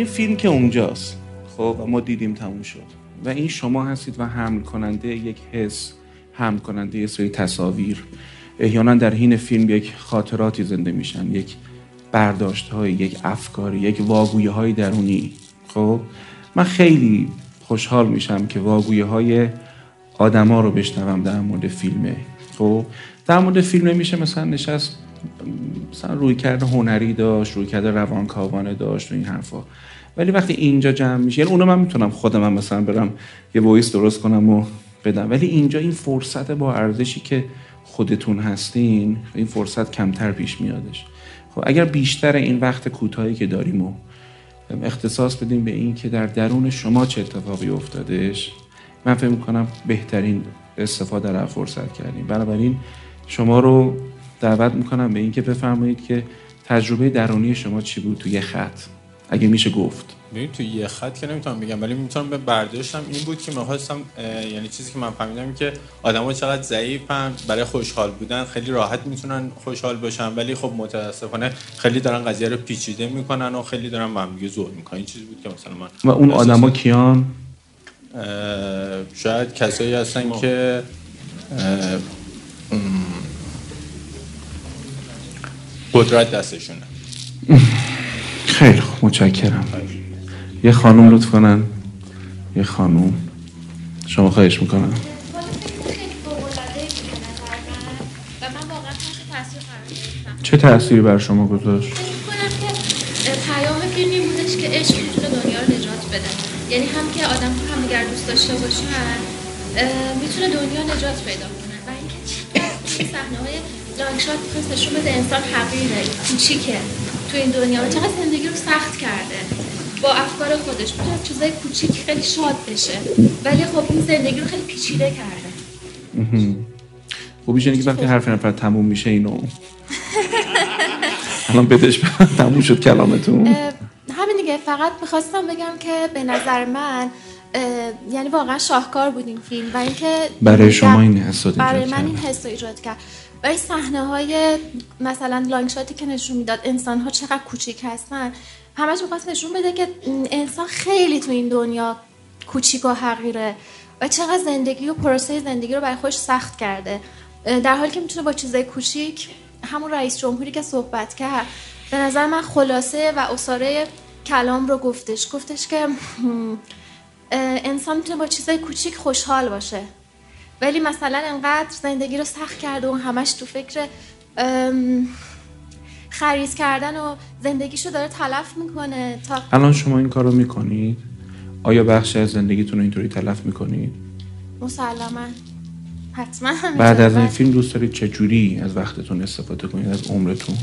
این فیلم که اونجاست. خب و ما دیدیم تموم شد. و این شما هستید و حمل کننده یک حس حمل کننده یه سری تصاویر. احیانا در حین فیلم یک خاطراتی زنده میشن یک برداشت های یک افکاری یک واگویه های درونی. خب من خیلی خوشحال میشم که واگویه های آدما رو بشنوم در مورد فیلمه. خب در مورد فیلم میشه مثلا نشست مثلا روی کرده هنری داشت روی کرده روانکاوانه داشت و این حرفا. ولی وقتی اینجا جمع میشه یعنی اونو من می‌تونم خودم هم مثلا برم یه وایس درست کنم و بدم. ولی اینجا این فرصت با ارزشی که خودتون هستین این فرصت کمتر پیش میادش. خب اگر بیشتر این وقت کوتاهی که داریم و اختصاص بدیم به این که در درون شما چه اتفاقی افتادش من فکر می‌کنم بهترین استفاده در فرصت کردیم. بنابراین شما رو دعوت می‌کنم به اینکه بفرمایید که تجربه درونی شما چی بود توی خط. اگه میشه گفت. ببین تو یه خط که نمی‌تونم بگم ولی می‌تونم به برداشتم این بود که می‌خواستم یعنی چیزی که من فهمیدم این که آدما چقدر ضعیفن برای خوشحال بودن خیلی راحت می‌تونن خوشحال باشن ولی خب متاسفانه خیلی دارن قضیه رو پیچیده می‌کنن و خیلی دارن با هم دیگه زور می‌کنن. این چیزی بود که مثلا من و اون آدما کیان؟ شاید کسایی هستن که قدرت دستشونه خیلی خوب متشکرم. یه خانوم لطف کنن؟ یه خانوم شما خواهش می‌کنم. چه تأثیری بر شما گذاشت؟ پیام فیلمی بودش که عشق می‌تونه دنیا رو نجات بده. یعنی هم که آدم هم دیگر دوست داشته باشن می‌تونه دنیا نجات پیدا کنه. و اینکه صحنه های لانگشات خواست نشون بده انسان حقیره کوچیکه. تو این دنیا و چقدر زندگی رو سخت کرده. با افکار خودش می‌تونه چیزای کوچیک خیلی شاد بشه. ولی خب این زندگی رو خیلی پیچیده کرده. خوبیش اینه که وقتی حرف نفر تموم میشه اینو. الان بدش تموم شد کلامتون. همین دیگه فقط می‌خواستم بگم که به نظر من یعنی واقعا شاهکار بود این فیلم و اینکه برای شما این حس برای من این حس ایجاد کرد. و صحنه های مثلا لانگ شاتی که نشون می‌داد انسان ها چقدر کوچیک هستن همش می‌خواست نشون بده که انسان خیلی تو این دنیا کوچیک و حقیره و چقدر زندگی و پروسه زندگی رو برای خودش سخت کرده. در حالی که می‌تونه با چیزای کوچیک همون رئیس جمهوری که صحبت کرد به نظر من خلاصه و اصاره کلام رو گفتش. گفتش که انسان می‌تونه با چیزای کوچیک خوشحال باشه. ولی مثلا انقدر زندگی رو سخت کرده و همش تو فکر خریز کردن و زندگیشو داره تلف می‌کنه تا الان شما این کار رو می‌کنید؟ آیا بخشی از زندگیتون رو اینطوری تلف می‌کنید؟ مسلما. حتما. بعد از این فیلم دوست دارید چجوری از وقتتون استفاده کنید از عمرتون؟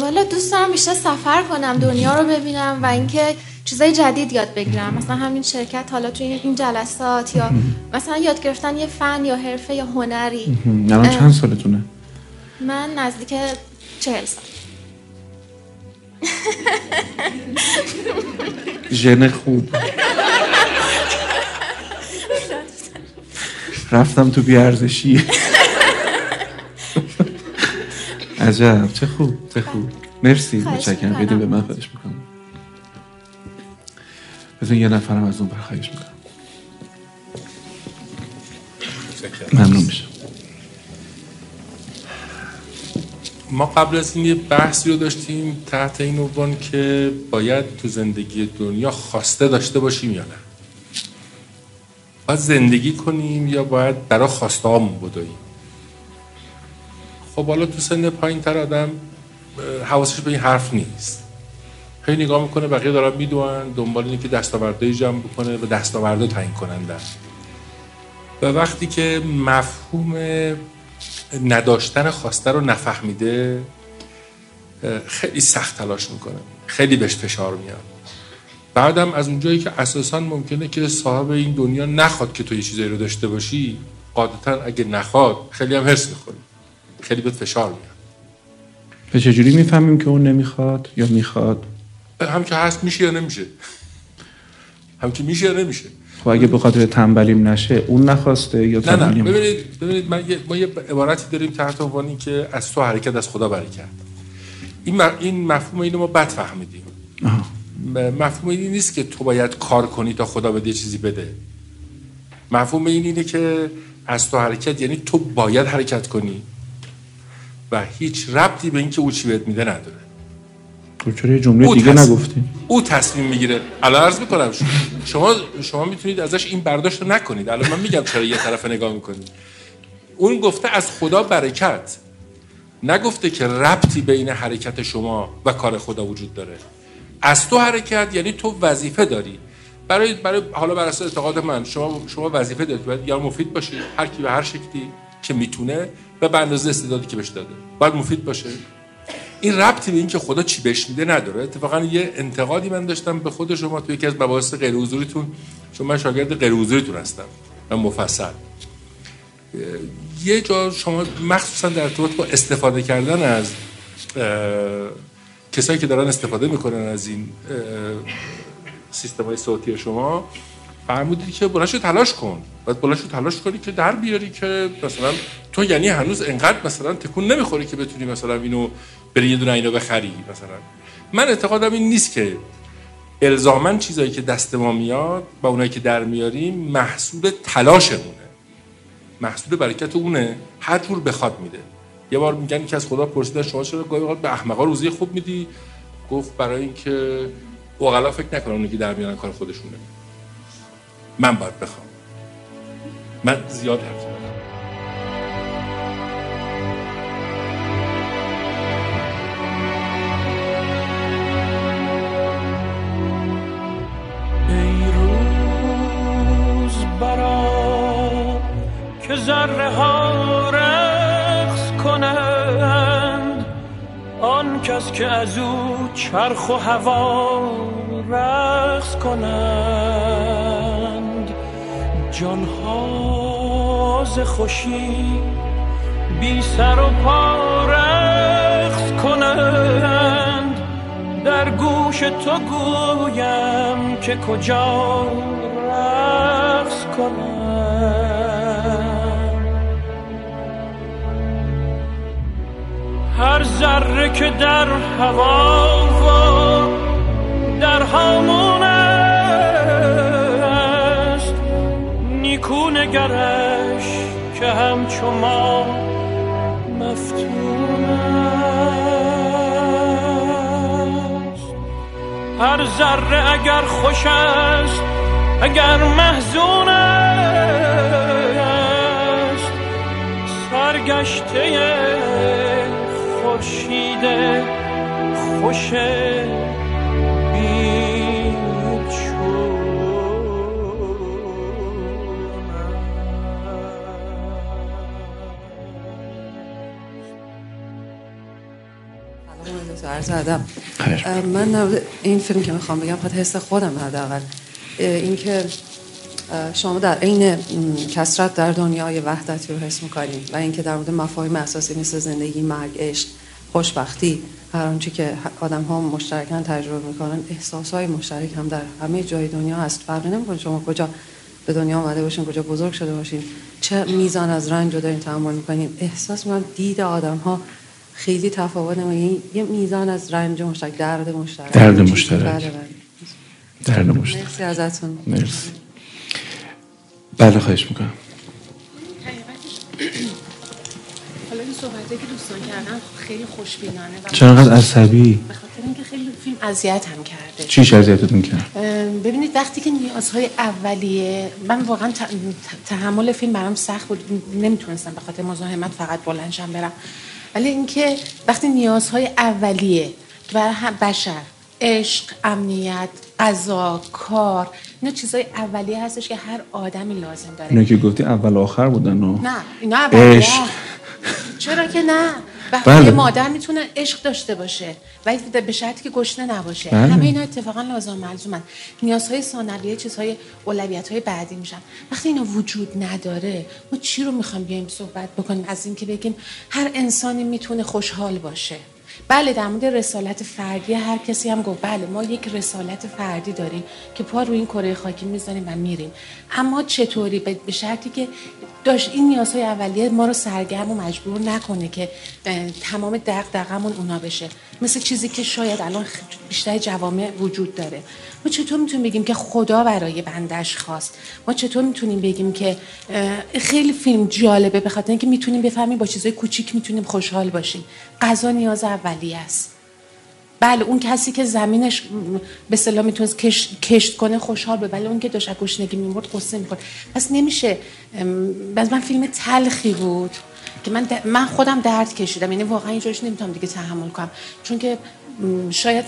والا دوست دارم بیشتر سفر کنم دنیا رو ببینم و اینکه چیزای جدید یاد بگیرم. مثلا همین شرکت حالا توی این جلسات یا مثلا یاد گرفتن یه فن یا حرفه یا هنری. الان چند سالتونه؟ من نزدیک چهل سال. ژن خوب. رفتم تو بیارزشی. عجب. چه خوب چه خوب. مرسی. متشکرم. بدیم به من خواهش می‌کنم بزن یه نفرم از اون برخواهش می‌کنم. ممنون میشم. ما قبل از این یه بحثی رو داشتیم تحت این عنوان که باید تو زندگی دنیا خواسته داشته باشیم یا نه. باید زندگی کنیم یا باید برای خواسته هامون خب حالا تو سن پایین تر آدم حواسش به این حرف نیست. هی نگاه می‌کنه بقیه دارن می‌دونن دنبال اینه که دستاوردهای جمع بکنه و دستاورده تعیین کننده. و وقتی که مفهوم نداشتن خواسته رو نفهمیده خیلی سخت تلاش می‌کنه. خیلی بهش فشار میاد. بعدم از اونجایی که اساسا ممکنه که صاحب این دنیا نخواد که تو یه چیزایی رو داشته باشی قاعدتا اگه نخواد خیلی هم حس می‌کنی خیلی بهت فشار میاد. به چجوری می‌فهمیم که اون نمی‌خواد یا می‌خواد؟ هم که هست میشه یا نمیشه. هم که میشه یا نمیشه. خب اگه به خاطر تنبلیم نشه اون نخواسته یا نه نه. ببینید ببینید من یه ما یه عبارتی داریم تحت عنوان که از تو حرکت از خدا برکت این این مفهوم اینو ما بد فهمیدیم مفهوم این نیست که تو باید کار کنی تا خدا بده چیزی بده. مفهوم این اینه که از تو حرکت یعنی تو باید حرکت کنی و هیچ ربطی به اینکه او چی بهت میده نداره. تو چرا یه جمله دیگه تص... نگفتی. او تصمیم می‌گیره. الان عرض می‌کنم شما شما می‌تونید ازش این برداشت رو نکنید. الان من میگم چرا یه طرف نگاه می‌کنید. اون گفته از خدا برکت. نگفته که ربطی بین حرکت شما و کار خدا وجود داره. از تو حرکت یعنی تو وظیفه داری. برای برای حالا بر اساس اعتقاد من شما شما وظیفه دارید. باید یا مفید باشی هر کی به هر شکلی که می‌تونه و به اندازه استعدادی که بهش داده. باید مفید باشه. این ربطی به این که خدا چی بهش میده نداره. اتفاقا یه انتقادی من داشتم به خود شما تو یکی از مباحث غیر حضوریتون چون من شاگرد غیر حضوریتون هستم و مفصل. یه جا شما مخصوصا در ارتباط با استفاده کردن از کسایی که دارن استفاده می‌کنن از این سیستم های صوتی شما فرمودید که بلاشو تلاش کن. باید بلاشو تلاش کنی که در بیاری که مثلا تو یعنی هنوز انقدر مثلا تکون نمی‌خوری که بتونی مثلا اینو بری یه دونه اینو بخری مثلا. من اعتقادم این نیست که الزاما چیزایی که دست ما میاد و اونایی که در میاریم محصول تلاشمونه. محصول برکت اونه هر جور بخواد میده. یه بار میگن که از خدا پرسیدن شما چرا گاهی به احمقا روزی خوب میدی؟ گفت برای اینکه اوغلا فکر نکنن اونی که در میارن کار خودشونه. من باید بخوام. من زیاد حرف ذره ها رقص کنند. آن کس که از او چرخ و هوا رقص کنند. جانها ز خوشی بی سر و پا رقص کنند. در گوش تو گویم که کجا رقص کنند هر ذره که در هوا و در هامون است. نیکو نگرش که همچو ما مفتون است. هر ذره اگر خوش است اگر محزون است. سرگشته خورشید خوش ادب من این فیلم که می‌خوام بگم فقط حس خودم حداقل. اینکه شما در عین کسرت در دنیای وحدتی رو حس می‌کنیم و اینکه در مورد مفاهیم اساسی مثل زندگی مرگ عشق خوشبختی. هر آنچه که آدم ها مشترکن تجربه می‌کنن احساس های مشترک هم در همه جای دنیا هست. فرقی نمی‌کنه شما کجا به دنیا آمده باشین کجا بزرگ شده باشین. چه میزان از رنج رو دارین تحمل می‌کنین. احساس من دید آدم ها خیلی تفاوت نمی‌کنه. یه میزان از رنج مشترک درد مشترک. درد مشترک. بله بله. درد مشترک. مرسی ازتون. مرسی. بله خواهش می‌کنم. حالا این صحبتی که دوستان کردن خیلی خوشبینانه و انقدر عصبی؟ به خاطر اینکه خیلی فیلم اذیت هم کرده. چیش اذیتتون کرد؟ ببینید وقتی که نیازهای اولیه من واقعا تحمل فیلم برام سخت بود. نمی‌تونستم به خاطر مزاحمت فقط بلندشم برم. ولی اینکه وقتی نیازهای اولیه و بشر عشق امنیت غذا کار اینا چیزای اولیه هستش که هر آدمی لازم داره. اینا که گفتی اول آخر بودن نه اینا عشق. چرا که نه؟ وقتی بله. مادر می‌تونه عشق داشته باشه و به شرطی که گشنه نباشه. بله. همه اینا اتفاقا لازم ملزومن. نیازهای ثانویه چیزهای اولویت های بعدی میشن. وقتی اینا وجود نداره ما چی رو می‌خوام بیایم صحبت بکنیم؟ از اینکه بگیم هر انسانی می‌تونه خوشحال باشه. بله در مورد رسالت فردی هر کسی هم گفت. بله ما یک رسالت فردی داریم که پا روی این کره خاکی می‌زنیم و میریم. اما چطوری؟ به شرطی که داشت این نیازهای اولیه ما رو سرگرم و مجبور نکنه که تمام دغدغمون اونا بشه. مثل چیزی که شاید الان بیشتر جوامع وجود داره. ما چطور می‌تونیم بگیم که خدا برای بندش خواست؟ ما چطور می‌تونیم بگیم که خیلی فیلم جالبه به خاطر اینکه می‌تونیم بفهمیم با چیزای کوچیک می‌تونیم خوشحال باشیم. غذا نیاز اولیه است. بله اون کسی که زمینش به صلاح می‌تونست کشت, کنه خوشحال به ولی اون که داشت گشنگی میمرد قصه می‌کنه پس نمیشه. بس من فیلم تلخی بود. که من, من خودم درد کشیدم. یعنی واقعا اینجورش نمی‌تونم دیگه تحمل کنم. چون که شاید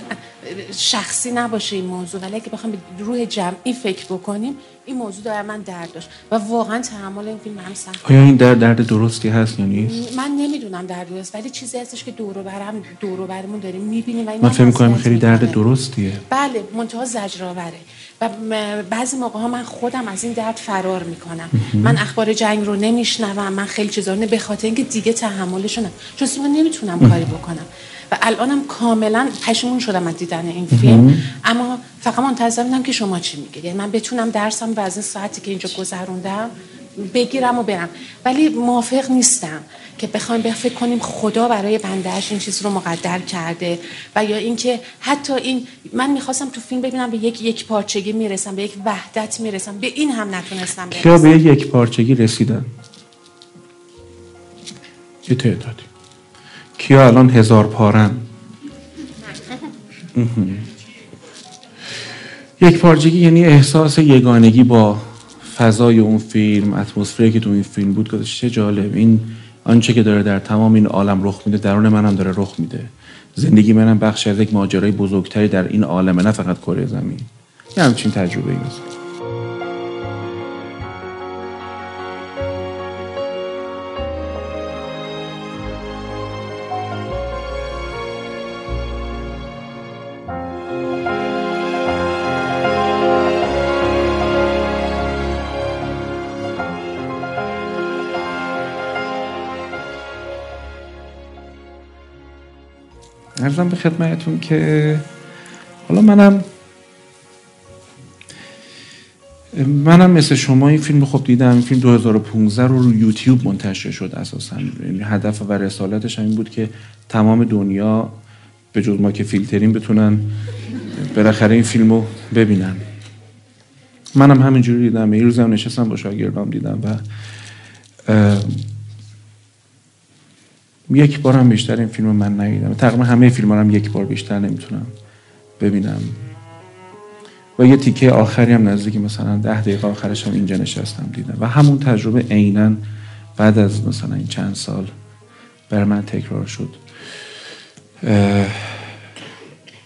شخصی نباشه این موضوع. ولی اگه بخوام به روح جمعی فکر بکنیم این موضوع داره من درد داشت. و واقعا تحمل این فیلم هم سخت. آیا این درد درد درستی هست یا نیست؟ من نمی‌دونم درد درست. ولی چیزی هستش که دور و برم دور و برمون داریم. می‌بینیم و من فکر می‌کنم خیلی درد درستیه. بله منتها زجرآوره. و بعضی موقع ها من خودم از این درد فرار می‌کنم. من اخبار جنگ رو نمیشنوم من خیلی چیزا رو به خاطر اینکه دیگه تحملشون چون من نمی‌تونم کاری بکنم. و الانم کاملا پشیمون شدم از دیدن این فیلم. اما فقط منتظر بودم که شما چی میگید. یعنی من بتونم درسم و از این ساعتی که اینجا گذروندم بگیرم و برم. ولی موافق نیستم. که بخوایم به فکر کنیم خدا برای بندهش این چیز رو مقدر کرده و یا اینکه حتی این من می‌خواستم تو فیلم ببینم به یک یک پارچگی می‌رسم به یک وحدت می‌رسم به این هم نتونستم برسم به یک پارچگی رسیدن؟ یه تعدادی؟ کیا الان هزار پارن؟ یک پارچگی یعنی احساس یگانگی با فضای اون فیلم اتمسفری که تو این فیلم بود چه جالب. این آنچه که داره در تمام این عالم رخ میده درون منم داره رخ میده. زندگی منم بخش از یک ماجرای بزرگتری در این عالمه نه فقط کره زمین. یه همچین تجربه ای ارزم به خدمتون که حالا منم منم مثل شما این فیلم خب دیدم. این فیلم 2015 رو رو یوتیوب منتشر شد اساسا. یعنی هدف و رسالتش این بود که تمام دنیا به جز ما که فیلترین بتونن بالاخره این فیلم رو ببینن. منم همینجوری دیدم. یه روزم نشستم با شاگردام دیدم و یک بارم بیشتر این فیلم من ندیدم. تقریبا همه فیلم هم یک بار بیشتر نمی‌تونم ببینم. و یه تیکه آخری هم نزدیک مثلا ده دقیقه آخرش هم اینجا نشستم دیدم. و همون تجربه عینا بعد از مثلا این چند سال بر من تکرار شد.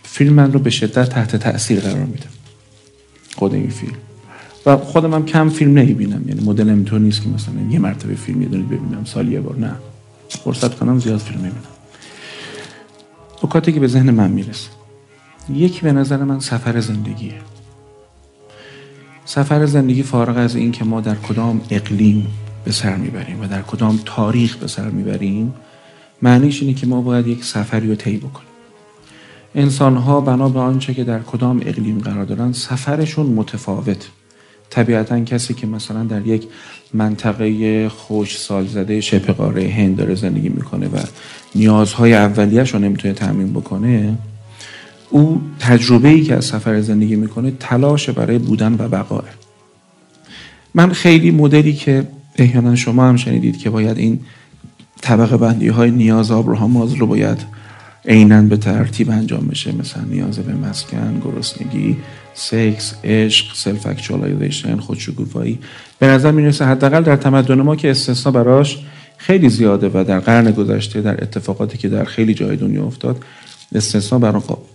فیلم من رو به شدت تحت تاثیر قرار میده. خود این فیلم. و خودم هم کم فیلم نمی‌بینم. یعنی مدل اینطور نیست که مثلا یه مرتبه فیلم یه ببینم سال یه بار. نه. فرصت کنم زیاد فیلم می‌بینم. نکاتی که به ذهن من می‌رسه. یکی به نظر من سفر زندگیه. سفر زندگی فارغ از این که ما در کدام اقلیم به سر می‌بریم و در کدام تاریخ به سر می‌بریم معنیش اینه که ما باید یک سفری رو طی بکنیم. انسان ها بنا به آنچه که در کدام اقلیم قرار دارن سفرشون متفاوت. طبیعتا کسی که مثلا در یک منطقه خوش سال زده شبه قاره هند داره زندگی می‌کنه و نیازهای اولیش رو نمی‌تونه تامین بکنه او تجربه ای که از سفر زندگی می‌کنه تلاش برای بودن و بقاه من خیلی مدلی که احیانا شما هم شنیدید که باید این طبقه بندی های نیاز آبراهام رو باید عینا به ترتیب انجام بشه مثلا نیاز به مسکن گرسنگی سکس عشق self actualization خودشکوفایی. به نظر می‌رسه حداقل در تمدن ما که استثنا براش خیلی زیاده و در قرن گذشته در اتفاقاتی که در خیلی جای دنیا افتاد استثنا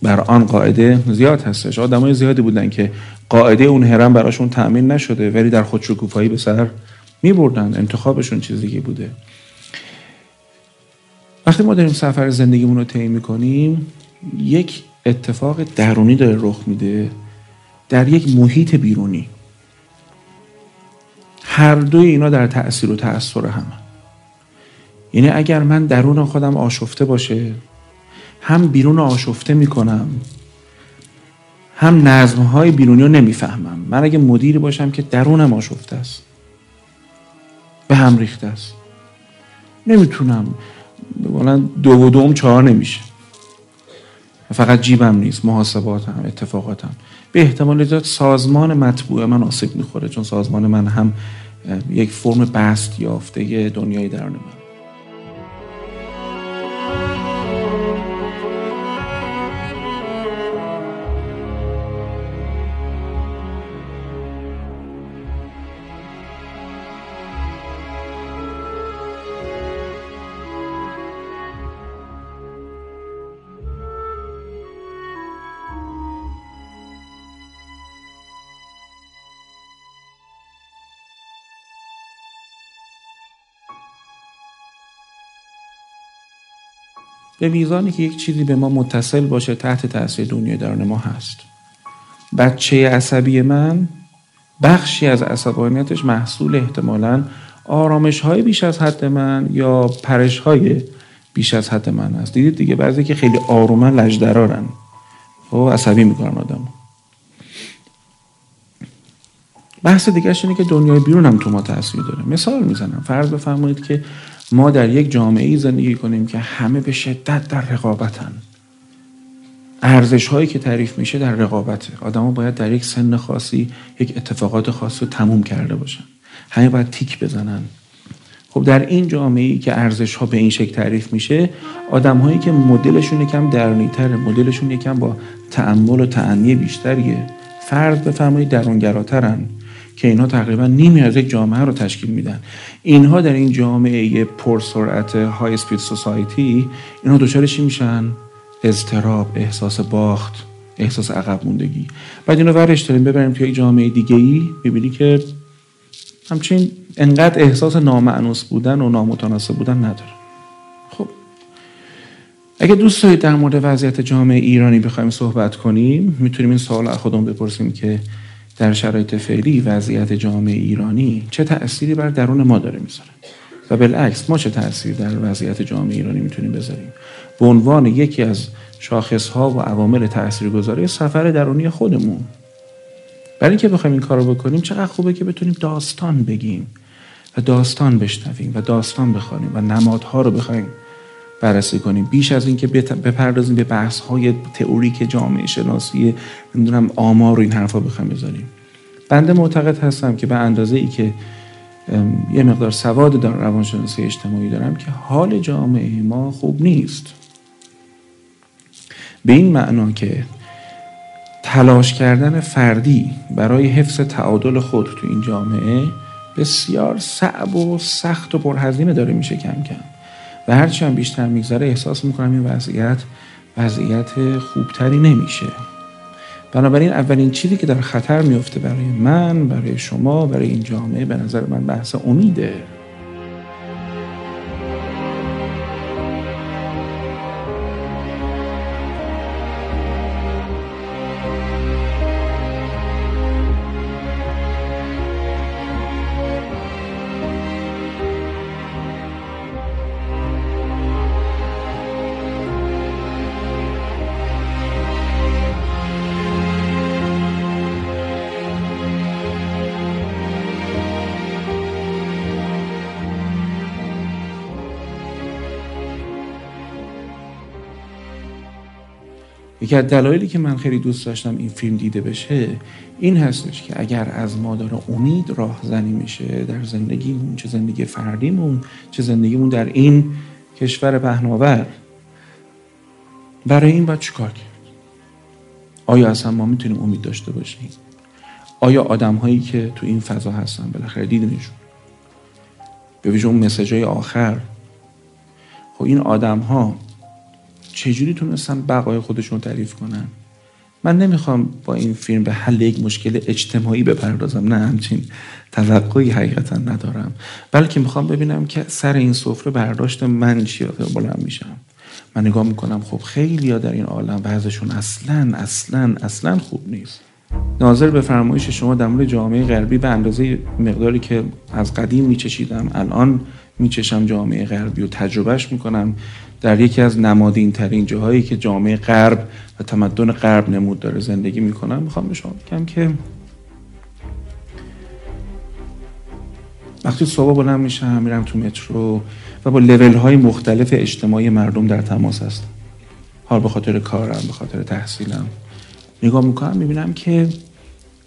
بر, آن قاعده زیاد هستش. آدمای زیادی بودن که قاعده اون هرم براشون تأمین نشده ولی در خودشکوفایی به سر می بردن انتخابشون چیزی بوده. وقتی ما داریم سفر زندگیمون رو طی می‌کنیم یک اتفاق درونی داره رخ میده در یک محیط بیرونی. هر دوی اینا در تأثیر و تأثیر هم. یعنی اگر من درون خودم آشفته باشه هم بیرون آشفته می‌کنم هم نظمهای بیرونی رو نمی‌فهمم. من اگه مدیری باشم که درونم آشفته است. به هم ریخته است. نمی‌تونم مثلا دو و دوم چهار نمیشه. فقط جیبم نیست محاسباتم اتفاقاتم. به احتمال زیاد سازمان مطبوع من آسیب می‌خوره چون سازمان من هم یک فرم بست یافته دنیای درون من. به میزانی که یک چیزی به ما متصل باشه تحت تاثیر دنیای درون ما هست. بچه عصبی من بخشی از عصبانیتش محصول احتمالا آرامش های بیش از حد من یا پرش های بیش از حد من هست. دیدید دیگه بعضی که خیلی آرومن لجدرارن. و خب، عصبی می‌کنن آدم بحث دیگه اینه که دنیای بیرون هم تو ما تاثیر داره. مثال می‌زنم. فرض بفرمایید که ما در یک جامعه زندگی کنیم که همه به شدت در رقابتن. ارزش هایی که تعریف میشه در رقابته. آدما باید در یک سن خاصی یک اتفاقات خاصی رو تموم کرده باشن. همه باید تیک بزنن. خب در این جامعه ای که ارزش ها به این شکل تعریف میشه آدم هایی که مدلشون یکم درونیتره مدلشون یکم با تعمل و تعنی بیشتریه. فرض بفرمایید درونگراترن. که اینها تقریبا نیمی از یک جامعه رو تشکیل میدن. اینها در این جامعه پرسرعت های سپید سوسایتی اینها دچار چی میشن؟ اضطراب احساس باخت احساس عقب موندگی. بعد اینو ورش داریم ببریم توی یک جامعه دیگه ای ببینی که همچین انقدر احساس نامعنوس بودن و نامتناسب بودن نداره. خب اگه دوست دارید در مورد وضعیت جامعه ایرانی بخوایم صحبت کنیم می‌تونیم این سوال از خودمون بپرسیم که در شرایط فعلی وضعیت جامعه ایرانی چه تأثیری بر درون ما داره می‌ذاره؟ و بالعکس ما چه تأثیری در وضعیت جامعه ایرانی می‌تونیم بذاریم؟ به عنوان یکی از شاخص ها و عوامل تاثیرگذاری سفر درونی خودمون. برای اینکه بخوایم این کارو بکنیم چقدر خوبه که بتونیم داستان بگیم و داستان بشنویم و داستان بخوانیم و نمادها رو بخوایم بررسی کنیم. بیش از اینکه بپردازیم به بحث های تئوریک جامعه شناسی نمی‌دونم آمار و این حرفا بخوایم بذاریم. بنده معتقد هستم که به اندازه ای که یه مقدار سواد در روانشناسی اجتماعی دارم که حال جامعه ما خوب نیست. به این معنا که تلاش کردن فردی برای حفظ تعادل خود تو این جامعه بسیار صعب و سخت و پرهزینه داره میشه کم کم. و هرچی هم بیشتر میگذره احساس می‌کنم این وضعیت وضعیت خوبتری نمیشه. بنابراین اولین چیزی که در خطر میفته برای من برای شما برای این جامعه به نظر من بحث امیده. یکی از دلایلی که من خیلی دوست داشتم این فیلم دیده بشه این هستش که اگر از ما داره امید راهزنی میشه در زندگیمون چه زندگی فردیمون چه زندگیمون در این کشور پهناور برای این باید چیکار کرد؟ آیا اصلا ما می‌تونیم امید داشته باشیم؟ آیا آدم هایی که تو این فضا هستن بالاخره دیدنشون؟ به ویژه اون مسیج های آخر. خب این آدم ها چجوری تونستن بقای خودشون تعریف کنن؟ من نمی‌خوام با این فیلم به حل یک مشکل اجتماعی بپردازم نه همچین توقعی حقیقتا ندارم. بلکه می‌خوام ببینم که سر این سفره برداشت من چی بلند میشم. من نگاه می‌کنم خب خیلی ها در این عالم وضعشون اصلا اصلا اصلا خوب نیست. ناظر به فرمایش شما در مورد جامعه غربی به اندازه مقداری که از قدیم میچشیدم الان میچشم جامعه غربی و تجربهش می‌کنم. در یکی از نمادین ترین جاهایی که جامعه غرب و تمدن غرب نمود داره زندگی می‌کنم می‌خوام به شما بگم که وقتی صبح بلند میشم میرم تو مترو و با لول های مختلف اجتماعی مردم در تماس هستم. حال به خاطر کارم به خاطر تحصیلم. نگاه می‌کنم می‌بینم که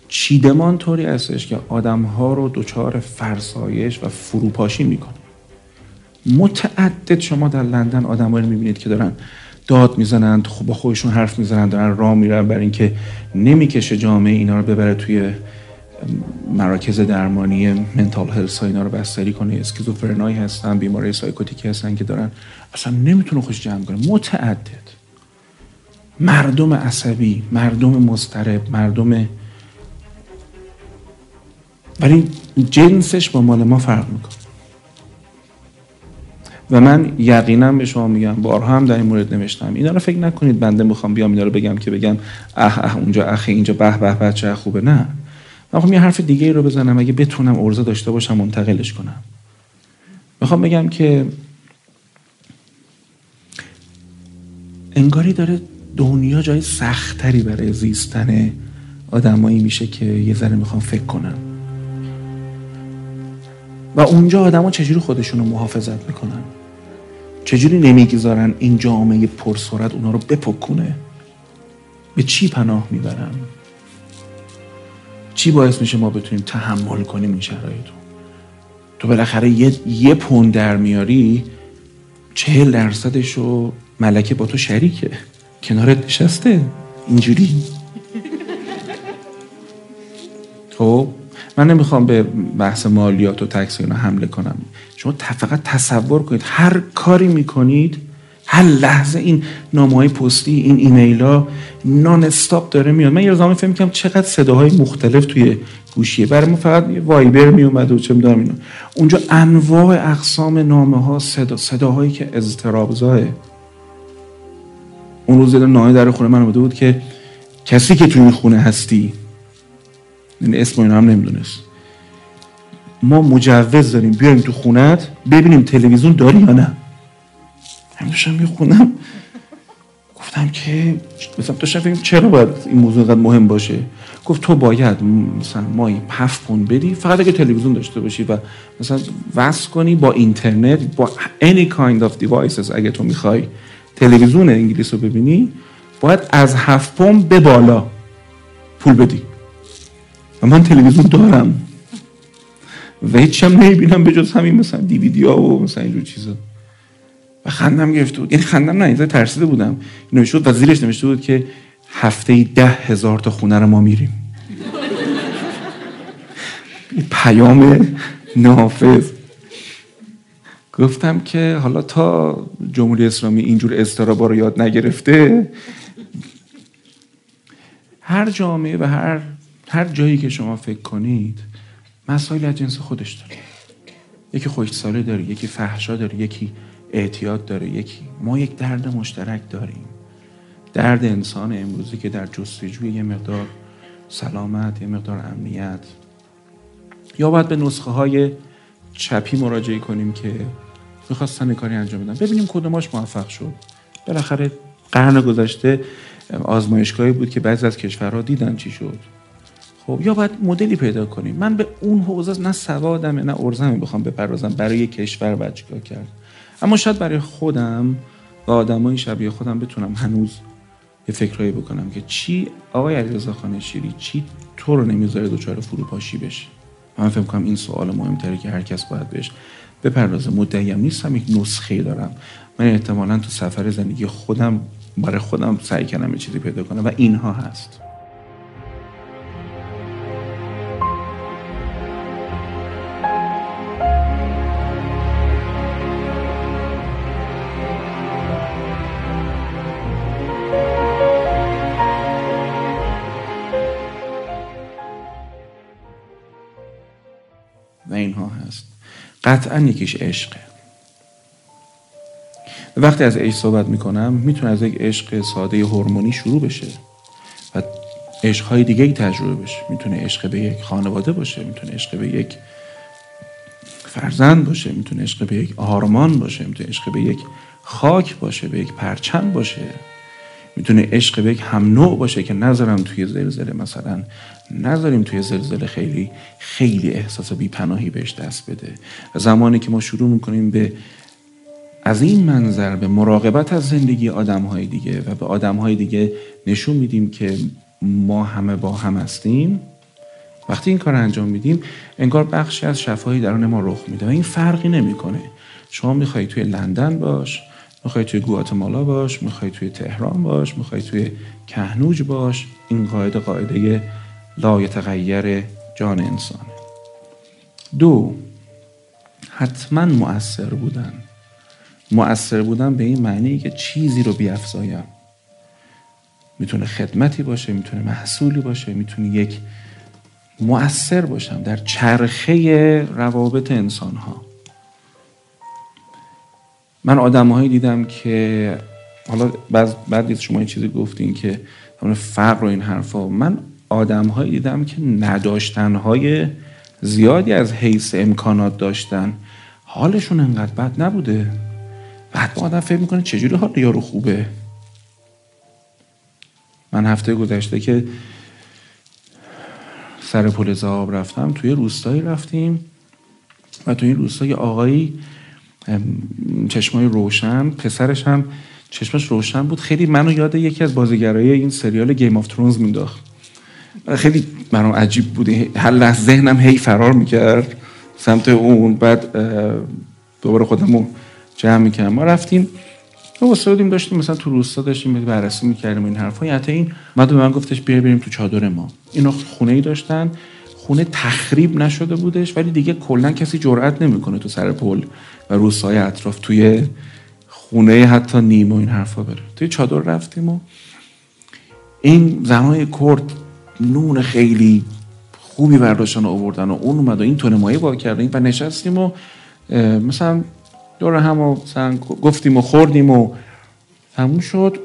چیدمان طوری هستش که آدم ها رو دچار فرسایش و فروپاشی می‌کنه. متعدد شما در لندن آدم رو می‌بینید که دارن داد می‌زنن با خودشون حرف می‌زنن دارن راه میرن برای اینکه نمی‌کشه جامعه اینا رو ببره توی مراکز درمانی منتال هلس اینا رو بستری کنه. اسکیزوفرنایی هستن بیماری سایکوتیکی هستن که دارن اصلا نمی‌تونه خوش جمع کنه. متعدد. مردم عصبی مردم مضطرب مردم ولی جنسش با مال ما فرق می‌کنه. و من یقینا به شما میگم بارها هم در این مورد نوشتم. اینا رو فکر نکنید بنده می‌خوام بیام اینا رو بگم که بگم اه اه اونجا اخه اینجا به به بچه خوبه. نه. من می‌خوام یه حرف دیگه ای رو بزنم. اگه بتونم ارزه داشته باشم منتقلش کنم. می‌خوام بگم که انگاری داره دنیا جای سختری برای زیستن آدمایی میشه که یه ذره می‌خوام فکر کنم. و اونجا آدما چجوری خودشون رو محافظت می‌کنن؟ چجوری نمی‌گذارن این جامعه پرسرعت اونا رو بپکنه به چی پناه می‌برن؟ چی باعث میشه ما بتونیم تحمل کنیم این شرایط رو؟ تو بالاخره یه, یه پوند در میاری چهل درصدش رو ملکه با تو شریکه. کنارت نشسته. اینجوری من نمی‌خوام به بحث مالیات و تکس اینا حمله کنم. شما فقط تصور کنید هر کاری می‌کنید هر لحظه این نامه های پستی این ایمیل ها نان استاپ داره میاد. من یه زمان فهم کنم چقدر صداهای مختلف توی گوشیه. برای ما فقط وایبر میومد و چه می‌دونم اینا. اونجا انواع اقسام نامه ها صدا صداهایی که اضطراب زاه اون روز یه نامه در خونه من بود که کسی که توی خونه هستی این اسم اینا هم نمی‌دونست. ما مجوز داریم بیایم تو خونت ببینیم تلویزیون داری یا نه. هم داشتم می‌خونم گفتم که مثلا داشتم فکر چرا باید این موضوع اینقدر مهم باشه. گفت تو باید مثلا مایی هفت پوند بدی فقط اگه تلویزیون داشته باشی و مثلا وصل کنی با اینترنت با any kind of devices اگه تو می‌خوای تلویزیون انگلیس رو ببینی باید از هفت به بالا پول بدی. و من تلویزیون دارم. و هیچ هم نمی‌بینم به جز همین مثلا دیویدی ها و مثلا اینجور چیزا. و خندم گرفته بود. یعنی خندم نه اینجا ترسیده بودم. بود و زیرش نوشته بود که هفته ده هزار تا خونه رو ما میریم. پیام نافذ. گفتم که حالا تا جمهوری اسلامی اینجور استرابا رو یاد نگرفته هر جامعه و هر هر جایی که شما فکر کنید مسائل از جنس خودش داره. یکی خوشساله داره یکی فحشا داره یکی اعتیاد داره یکی ما یک درد مشترک داریم. درد انسان امروزی که در جستجوی یه مقدار سلامت یه مقدار امنیت. یا باید به نسخه های چپی مراجعه کنیم که می‌خواستن کاری انجام بدن. ببینیم کدوماش موفق شد. بالاخره قرن گذشته آزمایشگاهی بود که بعضی از کشورها دیدن چی شد. خب یا باید مدلی پیدا کنیم. من به اون حوزه نه سوادمه نه ارزمه بخوام بپردازم برای کشور باید چیکار کرد. اما شاید برای خودم و آدمای شبیه خودم بتونم هنوز یه فکرایی بکنم که چی آقای علیرضا خان شیری چی تو رو نمی‌ذاره دچار فروپاشی بشه. من فکر کنم این سوال مهمتره که هر کس باید بهش بپردازه. مدعیم نیستم یک نسخه دارم. من احتمالا تو سفر زندگی خودم برای خودم سعی یه چیزی پیدا کنم و اینها هست. قطعا یکیش عشقه وقتی از عشق صحبت می‌کنم می‌تونه از یک عشق ساده هورمونی شروع بشه و عشقهای دیگه ای تجربه بشه. می‌تونه عشق به یک خانواده باشه می‌تونه عشق به یک فرزند باشه می‌تونه عشق به یک آرمان باشه می‌تونه عشق به یک خاک باشه به یک پرچم باشه. می‌تونه عشق به یک هم نوع باشه که نذارم توی زلزله. مثلا نذاریم توی زلزله خیلی خیلی احساس بیپناهی بهش دست بده. و زمانی که ما شروع می‌کنیم به از این منظر به مراقبت از زندگی آدم های دیگه و به آدم های دیگه نشون میدیم که ما همه با هم هستیم وقتی این کار انجام میدیم انگار بخشی از شفاهی درون ما رخ میده و این فرقی نمی‌کنه. شما می‌خوای توی لندن باش می‌خوای توی گواتمالا باش می‌خوای توی تهران باش می‌خوای توی کهنوج باش این قاعده قاعده لا یتغیر جان انسانه. دو حتما مؤثر بودن. مؤثر بودن به این معنی که چیزی رو بیافزایم. می‌تونه خدمتی باشه می‌تونه محصولی باشه می‌تونه یک مؤثر باشم در چرخه روابط انسان ها من آدمهایی دیدم که حالا بعد شما این چیزی گفتین که همون فقر و این حرفا. من آدمهایی دیدم که نداشتنهای زیادی از حیث امکانات داشتن. حالشون انقدر بد نبوده. بعد با آدم فکر می‌کنه چجوری حال یارو خوبه؟ من هفته گذشته که سر پل زاب رفتم توی روستایی رفتیم و توی این روستای آقایی چشمای روشن پسرش هم چشمش روشن بود. خیلی منو یاد یکی از بازیگرای این سریال Game of Thrones مینداخت. خیلی برام عجیب بود. هر لحظه ذهنم هی فرار می‌کرد سمت اون بعد دوباره خودم رو جمع می‌کردم. ما رفتیم ما واسه داشتیم مثلا تو روستا داشتیم بررسی می‌کردیم این حرفا. حتی این ما به من گفتش بیا بریم تو چادر ما. اینا خونه ای داشتن. خونه تخریب نشده بودش ولی دیگه کلا کسی جرئت نمی‌کنه تو سر پل. و روستای اطراف توی خونه حتی نیم و این حرفا بره. توی چادر رفتیم و این زنای کرد نون خیلی خوبی برداشتن و آوردن و اون اومد و این تونه مایه با کردیم و نشستیم و مثلا دور هم و گفتیم و خوردیم و تموم شد.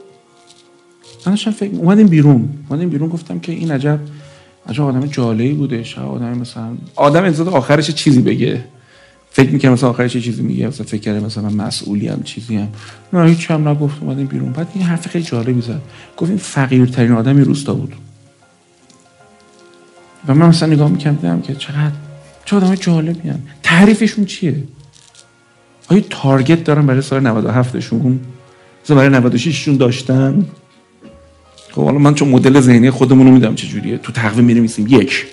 من فکر اومدیم بیرون. اومدیم بیرون گفتم که این عجب عجب آدم جالبی بوده. شاید آدم مثلا آدم انتظار آخرش چیزی بگه. فکر می‌کنم مثلا آخرش چیزی میگه مثلا فکر کرده مثلا مسئولی هم چیزی هم نه هیچ هم نگفت اومدیم بیرون. بعد این حرف خیلی جالبی زد گفت این فقیرترین آدمی روستا بود. و من مثلا نگاه می‌کردم که چقدر چه آدم جالبی هم تعریفشون چیه؟ آیا تارگت دارن برای سال 97 شون برای 96 شون داشتن؟ خب حالا من چون مدل ذهنی خودمون رو میدم چجوریه. تو تقویم می‌نویسیم. یک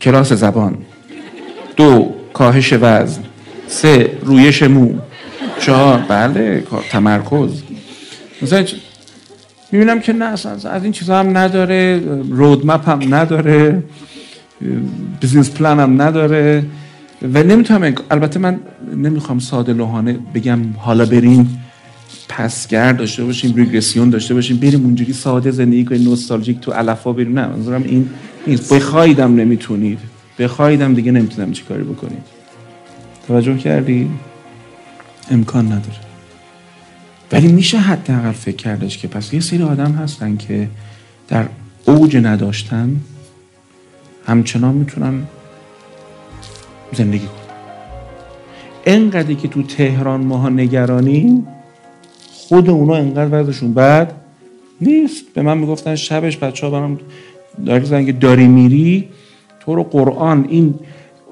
کلاس زبان. دو کاهش وزن. سه رویش مو. چهار بله تمرکز. مثلا می‌بینم که نه اصلا از این چیزا هم نداره roadmap هم نداره business plan هم نداره. و نمی‌تونم البته من نمی‌خوام ساده لوحانه بگم حالا بریم پسگر داشته باشیم ریگرسیون داشته باشیم بریم اونجوری ساده زندگی کنیم نوستالژیک تو علفا بریم. نه منظورم این نیست. بخوایدم نمی‌تونید. بخوایدم دیگه نمی‌تونم چیکاری بکنید توجه کردی؟ امکان نداره. ولی میشه حداقل فکر کردش که پس یه سری آدم هستن که در اوج نداشتن همچنان می‌تونن زندگی کنن. انقدری که تو تهران ماها نگرانیم خود اونا انقدر وضعشون بد نیست. به من می‌گفتن شبش بچه ها برام زنگ داری میری تو رو قرآن این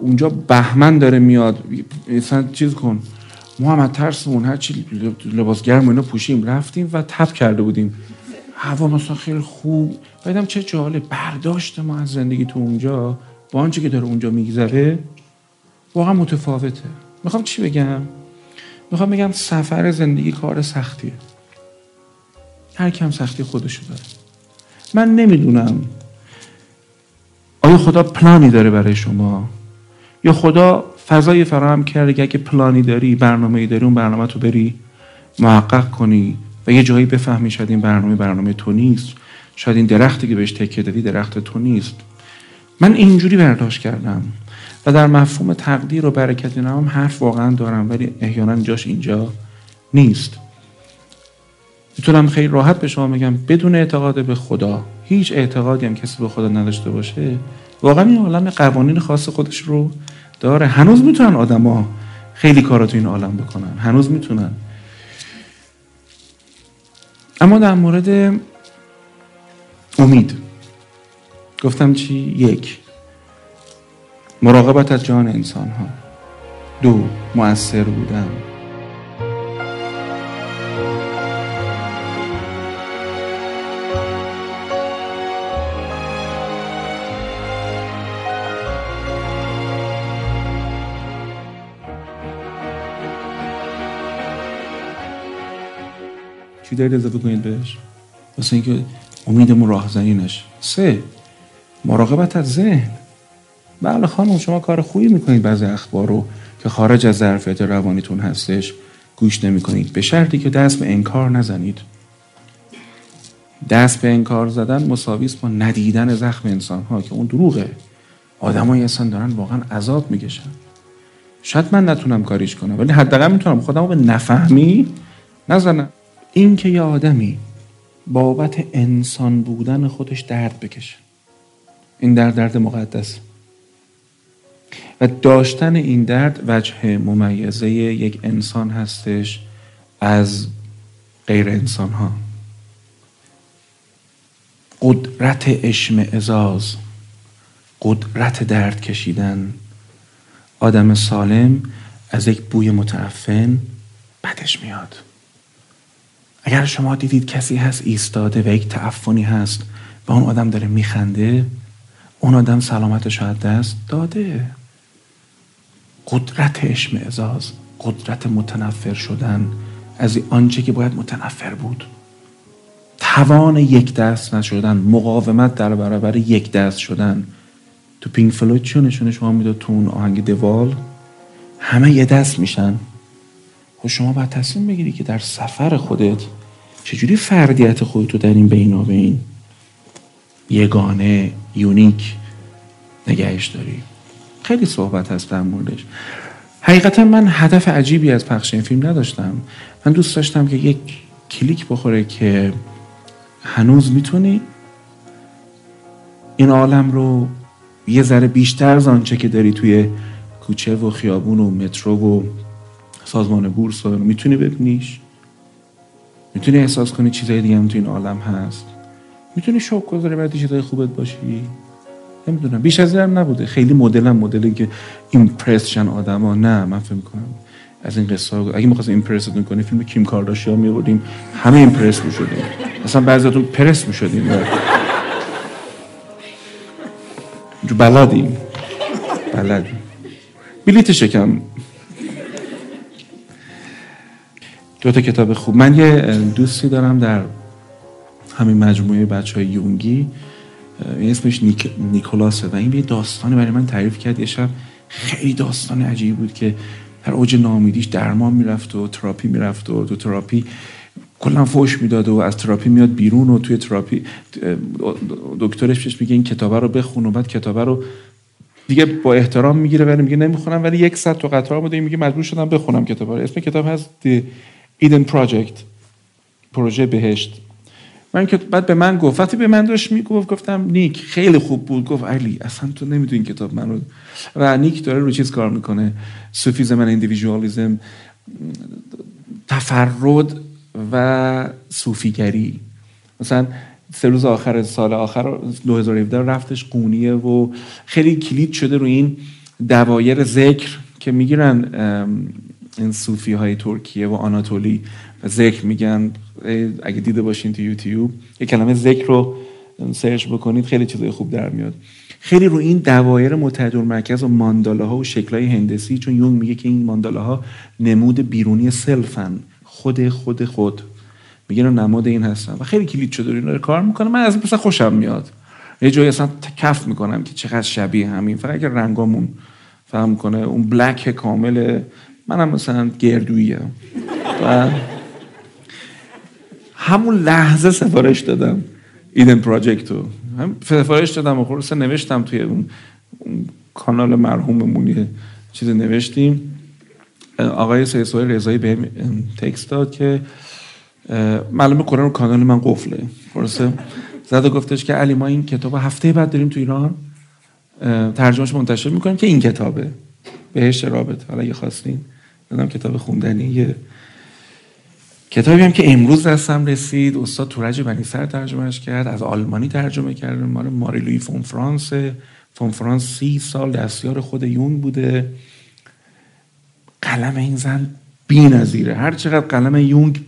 اونجا بهمن داره میاد. مثلا چیز کن. محمد ترسمون هر چی لباس گرم اینا پوشیم. رفتیم و تپ کرده بودیم. هوا مثلا خیلی خوب. بعدم چه جالب برداشت ما از زندگی تو اونجا. با آنچه که داره اونجا میگذره واقعا متفاوته. می‌خوام چی بگم؟ می‌خوام بگم سفر زندگی کار سختیه. هر کم سختی خودشو داره. من نمی‌دونم. آیا خدا پلانی داره برای شما؟ یا خدا فضای فراهم کرده که اگه پلانی داری برنامه داری اون برنامه تو بری محقق کنی و یه جایی بفهمی شاید این برنامه برنامه تو نیست. شاید این درختی که بهش تکیه دادی درخت تو نیست. من اینجوری برداشت کردم و در مفهوم تقدیر و برکت هم حرف واقعا دارم ولی احیانا جاش اینجا نیست. می‌تونم خیلی راحت به شما بگم بدون اعتقاد به خدا هیچ اعتقادی هم کسی به خدا نداشته باشه. واقعا این عالم قوانین خاص خودش رو داره. هنوز می‌تونن آدما خیلی کارا تو این عالم بکنن. هنوز می‌تونن. اما در مورد امید گفتم چی؟ یک مراقبت از جان انسان ها دو مؤثر بودن. چی دارید اضافه کنید بهش. واسه اینکه امیدمون راهزنینش سه. مراقبت از ذهن. بله خانم شما کار خوبی می‌کنید. بعضی اخبار رو که خارج از ظرفیت روانیتون هستش گوش نمی‌کنید. به شرطی که دست به انکار نزنید. دست به انکار زدن مساوی با ندیدن زخم انسان ها که اون دروغه. آدمای اصلا دارن واقعا عذاب می‌کشن. شاید من نتونم کاریش کنم ولی حداقل می‌تونم. خودم به نفهمی نزنم. این که یه آدمی بابت انسان بودن خودش درد بکشه. این درد درد مقدس. و داشتن این درد وجه ممیزه یک انسان هستش از غیر انسان ها قدرت ازاز قدرت درد کشیدن. آدم سالم از یک بوی متعفن بدش میاد. اگر شما دیدید کسی هست ایستاده و یک تعفنی هست و اون آدم داره میخنده اون آدم سلامتش از دست داده. قدرت اشمعزاز قدرت متنفر شدن از آنچه که باید متنفر بود. توان یک دست نشدن مقاومت در برابر یک دست شدن. تو Pink Floyd نشونه شما می‌داد تو اون آهنگ The Wall. همه یه دست میشن. خب شما باید تصمیم بگیری که در سفر خودت چجوری فردیت خودتو در این بینابین یگانه unique نگهش داری؟ خیلی صحبت هست در موردش. حقیقتا من هدف عجیبی از پخش این فیلم نداشتم. من دوست داشتم که یک کلیک بخوره که هنوز می‌تونی این عالم رو یه ذره بیشتر از آنچه که داری توی کوچه و خیابون و مترو و سازمان بورس رو می‌تونی ببینیش می‌تونی احساس کنی چیزای دیگه هم تو این عالم هست. می‌تونی شوق گذاری برای چیزای خوبت باشی. نمی‌دونم بیش از این نبوده. خیلی مدلم مدلی که ایمپرس شن آدما. نه من فکر می‌کنم از این قصه اگه می‌خواستیم ایمپرستون کنی فیلم کیم کارداشیان می‌آوردیم همه ایمپرس می‌شدیم. اصلا بعضیاتون پرس می‌شدیم. بلدیم. بلدیم. بلیت شکم. دو تا کتاب خوب. من یه دوستی دارم در همین مجموعه بچه های یونگی اسمش نیک... نیکولاسه و این یه داستانی برای من تعریف کرد. یه شب خیلی داستان عجیبی بود که در اوج ناامیدیش درمان می‌رفت و تراپی می‌رفت و تو تراپی کلا فوش می‌داد و از تراپی میاد بیرون و توی تراپی دکترش بهش میگه این کتابه رو بخون و بعد کتابه رو دیگه با احترام می‌گیره ولی میگه نمی‌خونم ولی یک ساعت تو قطار بوده میگه مجبور شدم بخونم کتاب رو. اسم کتاب هست Eden Project پروژه بهشت. من که بعد به من گفت وقتی به من داشت می‌گفت گفتم نیک خیلی خوب بود. گفت علی اصلا تو نمی‌دونی کتاب من رو. و نیک داره رو چیز کار می‌کنه؟ سوفیزم و اندیویژوالیزم تفرد و صوفیگری. مثلا سه روز آخر سال آخر 2017 رفتش قونیه و خیلی کلید شده رو این دوایر ذکر که می‌گیرن این صوفی های ترکیه و آناتولی و ذکر میگن. اگه دیده باشین تو یوتیوب یه کلمه ذکر رو سرچ بکنید خیلی چیزای خوب در میاد. خیلی رو این دوایر متحد مرکز و مانداله ها و شکلهای هندسی چون یونگ میگه که این مانداله ها نمود بیرونی سلفن. خود خود خود. میگه نماد این هستن. و خیلی کلید شده رو کار می‌کنه. من از مثلا خوشم میاد. یه جایی اصلا کف می‌کنم که چقدر شبیه همین. فقط اگر رنگامون فهم کنه اون بلک کامل منم مثلا گردوییم و همون لحظه سفارش دادم ایدن پراجکت رو هم سفارش دادم و خلاصه نوشتم توی اون, کانال مرحوممون چیز نوشتیم. آقای سیسوی رضایی به تکست داد که معلومه قرآن کانال من قفله. خلاصه زده گفتش که علی ما این کتاب هفته بعد داریم تو ایران. ترجمهش منتشر می‌کنیم که این کتابه. بهش رابط حالا اگه خواستین. دادم کتاب خوندنی کتابی هم که امروز دستم رسید. استاد تورج بنی صدر ترجمه‌ش کرد از آلمانی ترجمه کرده مال ماری لویز فون فرانتس فون فرانتس سی سال دستیار خود یونگ بوده. قلم این زن بی نظیره. هر چقدر قلم یونگ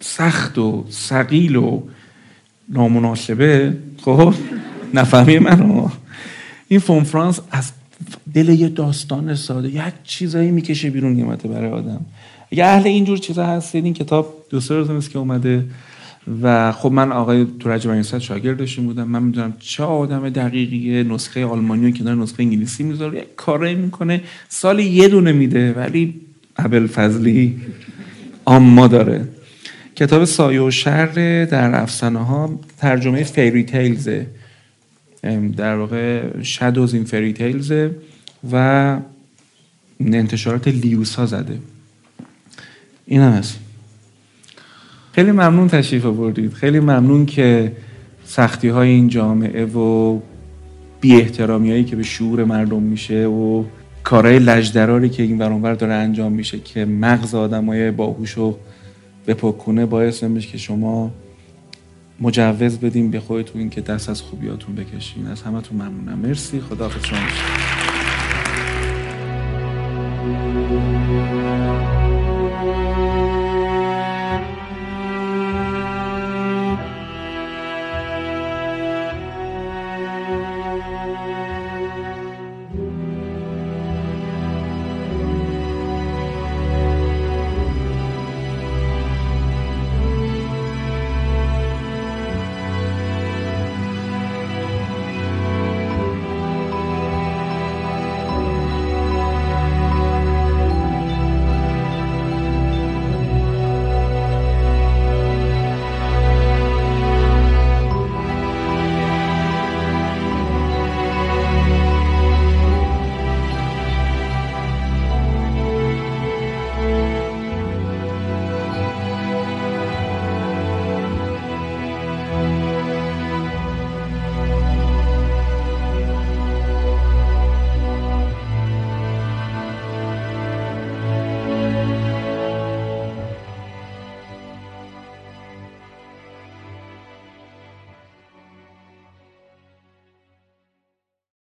سخت و ثقیل و نامناسبه خب نفهمی من این فون فرانس از دل یه داستان ساده یک چیزایی می‌کشه بیرون نیمته برای آدم. اگه اهل اینجور چیزا هستید این کتاب دو سه روز که اومده و خب من آقای تورج بنیصد شاگردشون بودم. من می‌دونم چه آدم دقیقیه نسخه آلمانی و کنار نسخه انگلیسی می‌ذاره یک کاری می‌کنه سال یه دونه میده ولی ابل فضلی آما داره. کتاب سایه و شر در افسانه ها ترجمه فیری تیلزه در واقع شادوز این فری تیلزه و انتشارات لیوسا زده. این هم هست خیلی ممنون تشریف آوردید. خیلی ممنون که سختی های این جامعه و بی احترامی هایی که به شعور مردم میشه و کارهای لجدراری که این ورانور داره انجام میشه که مغز آدم های باهوش رو بپکنه باعث نمیشه که شما مجوز بدیم به خودتون که دست از خوبیاتون بکشین. از همه ممنونم. مرسی. خدا شما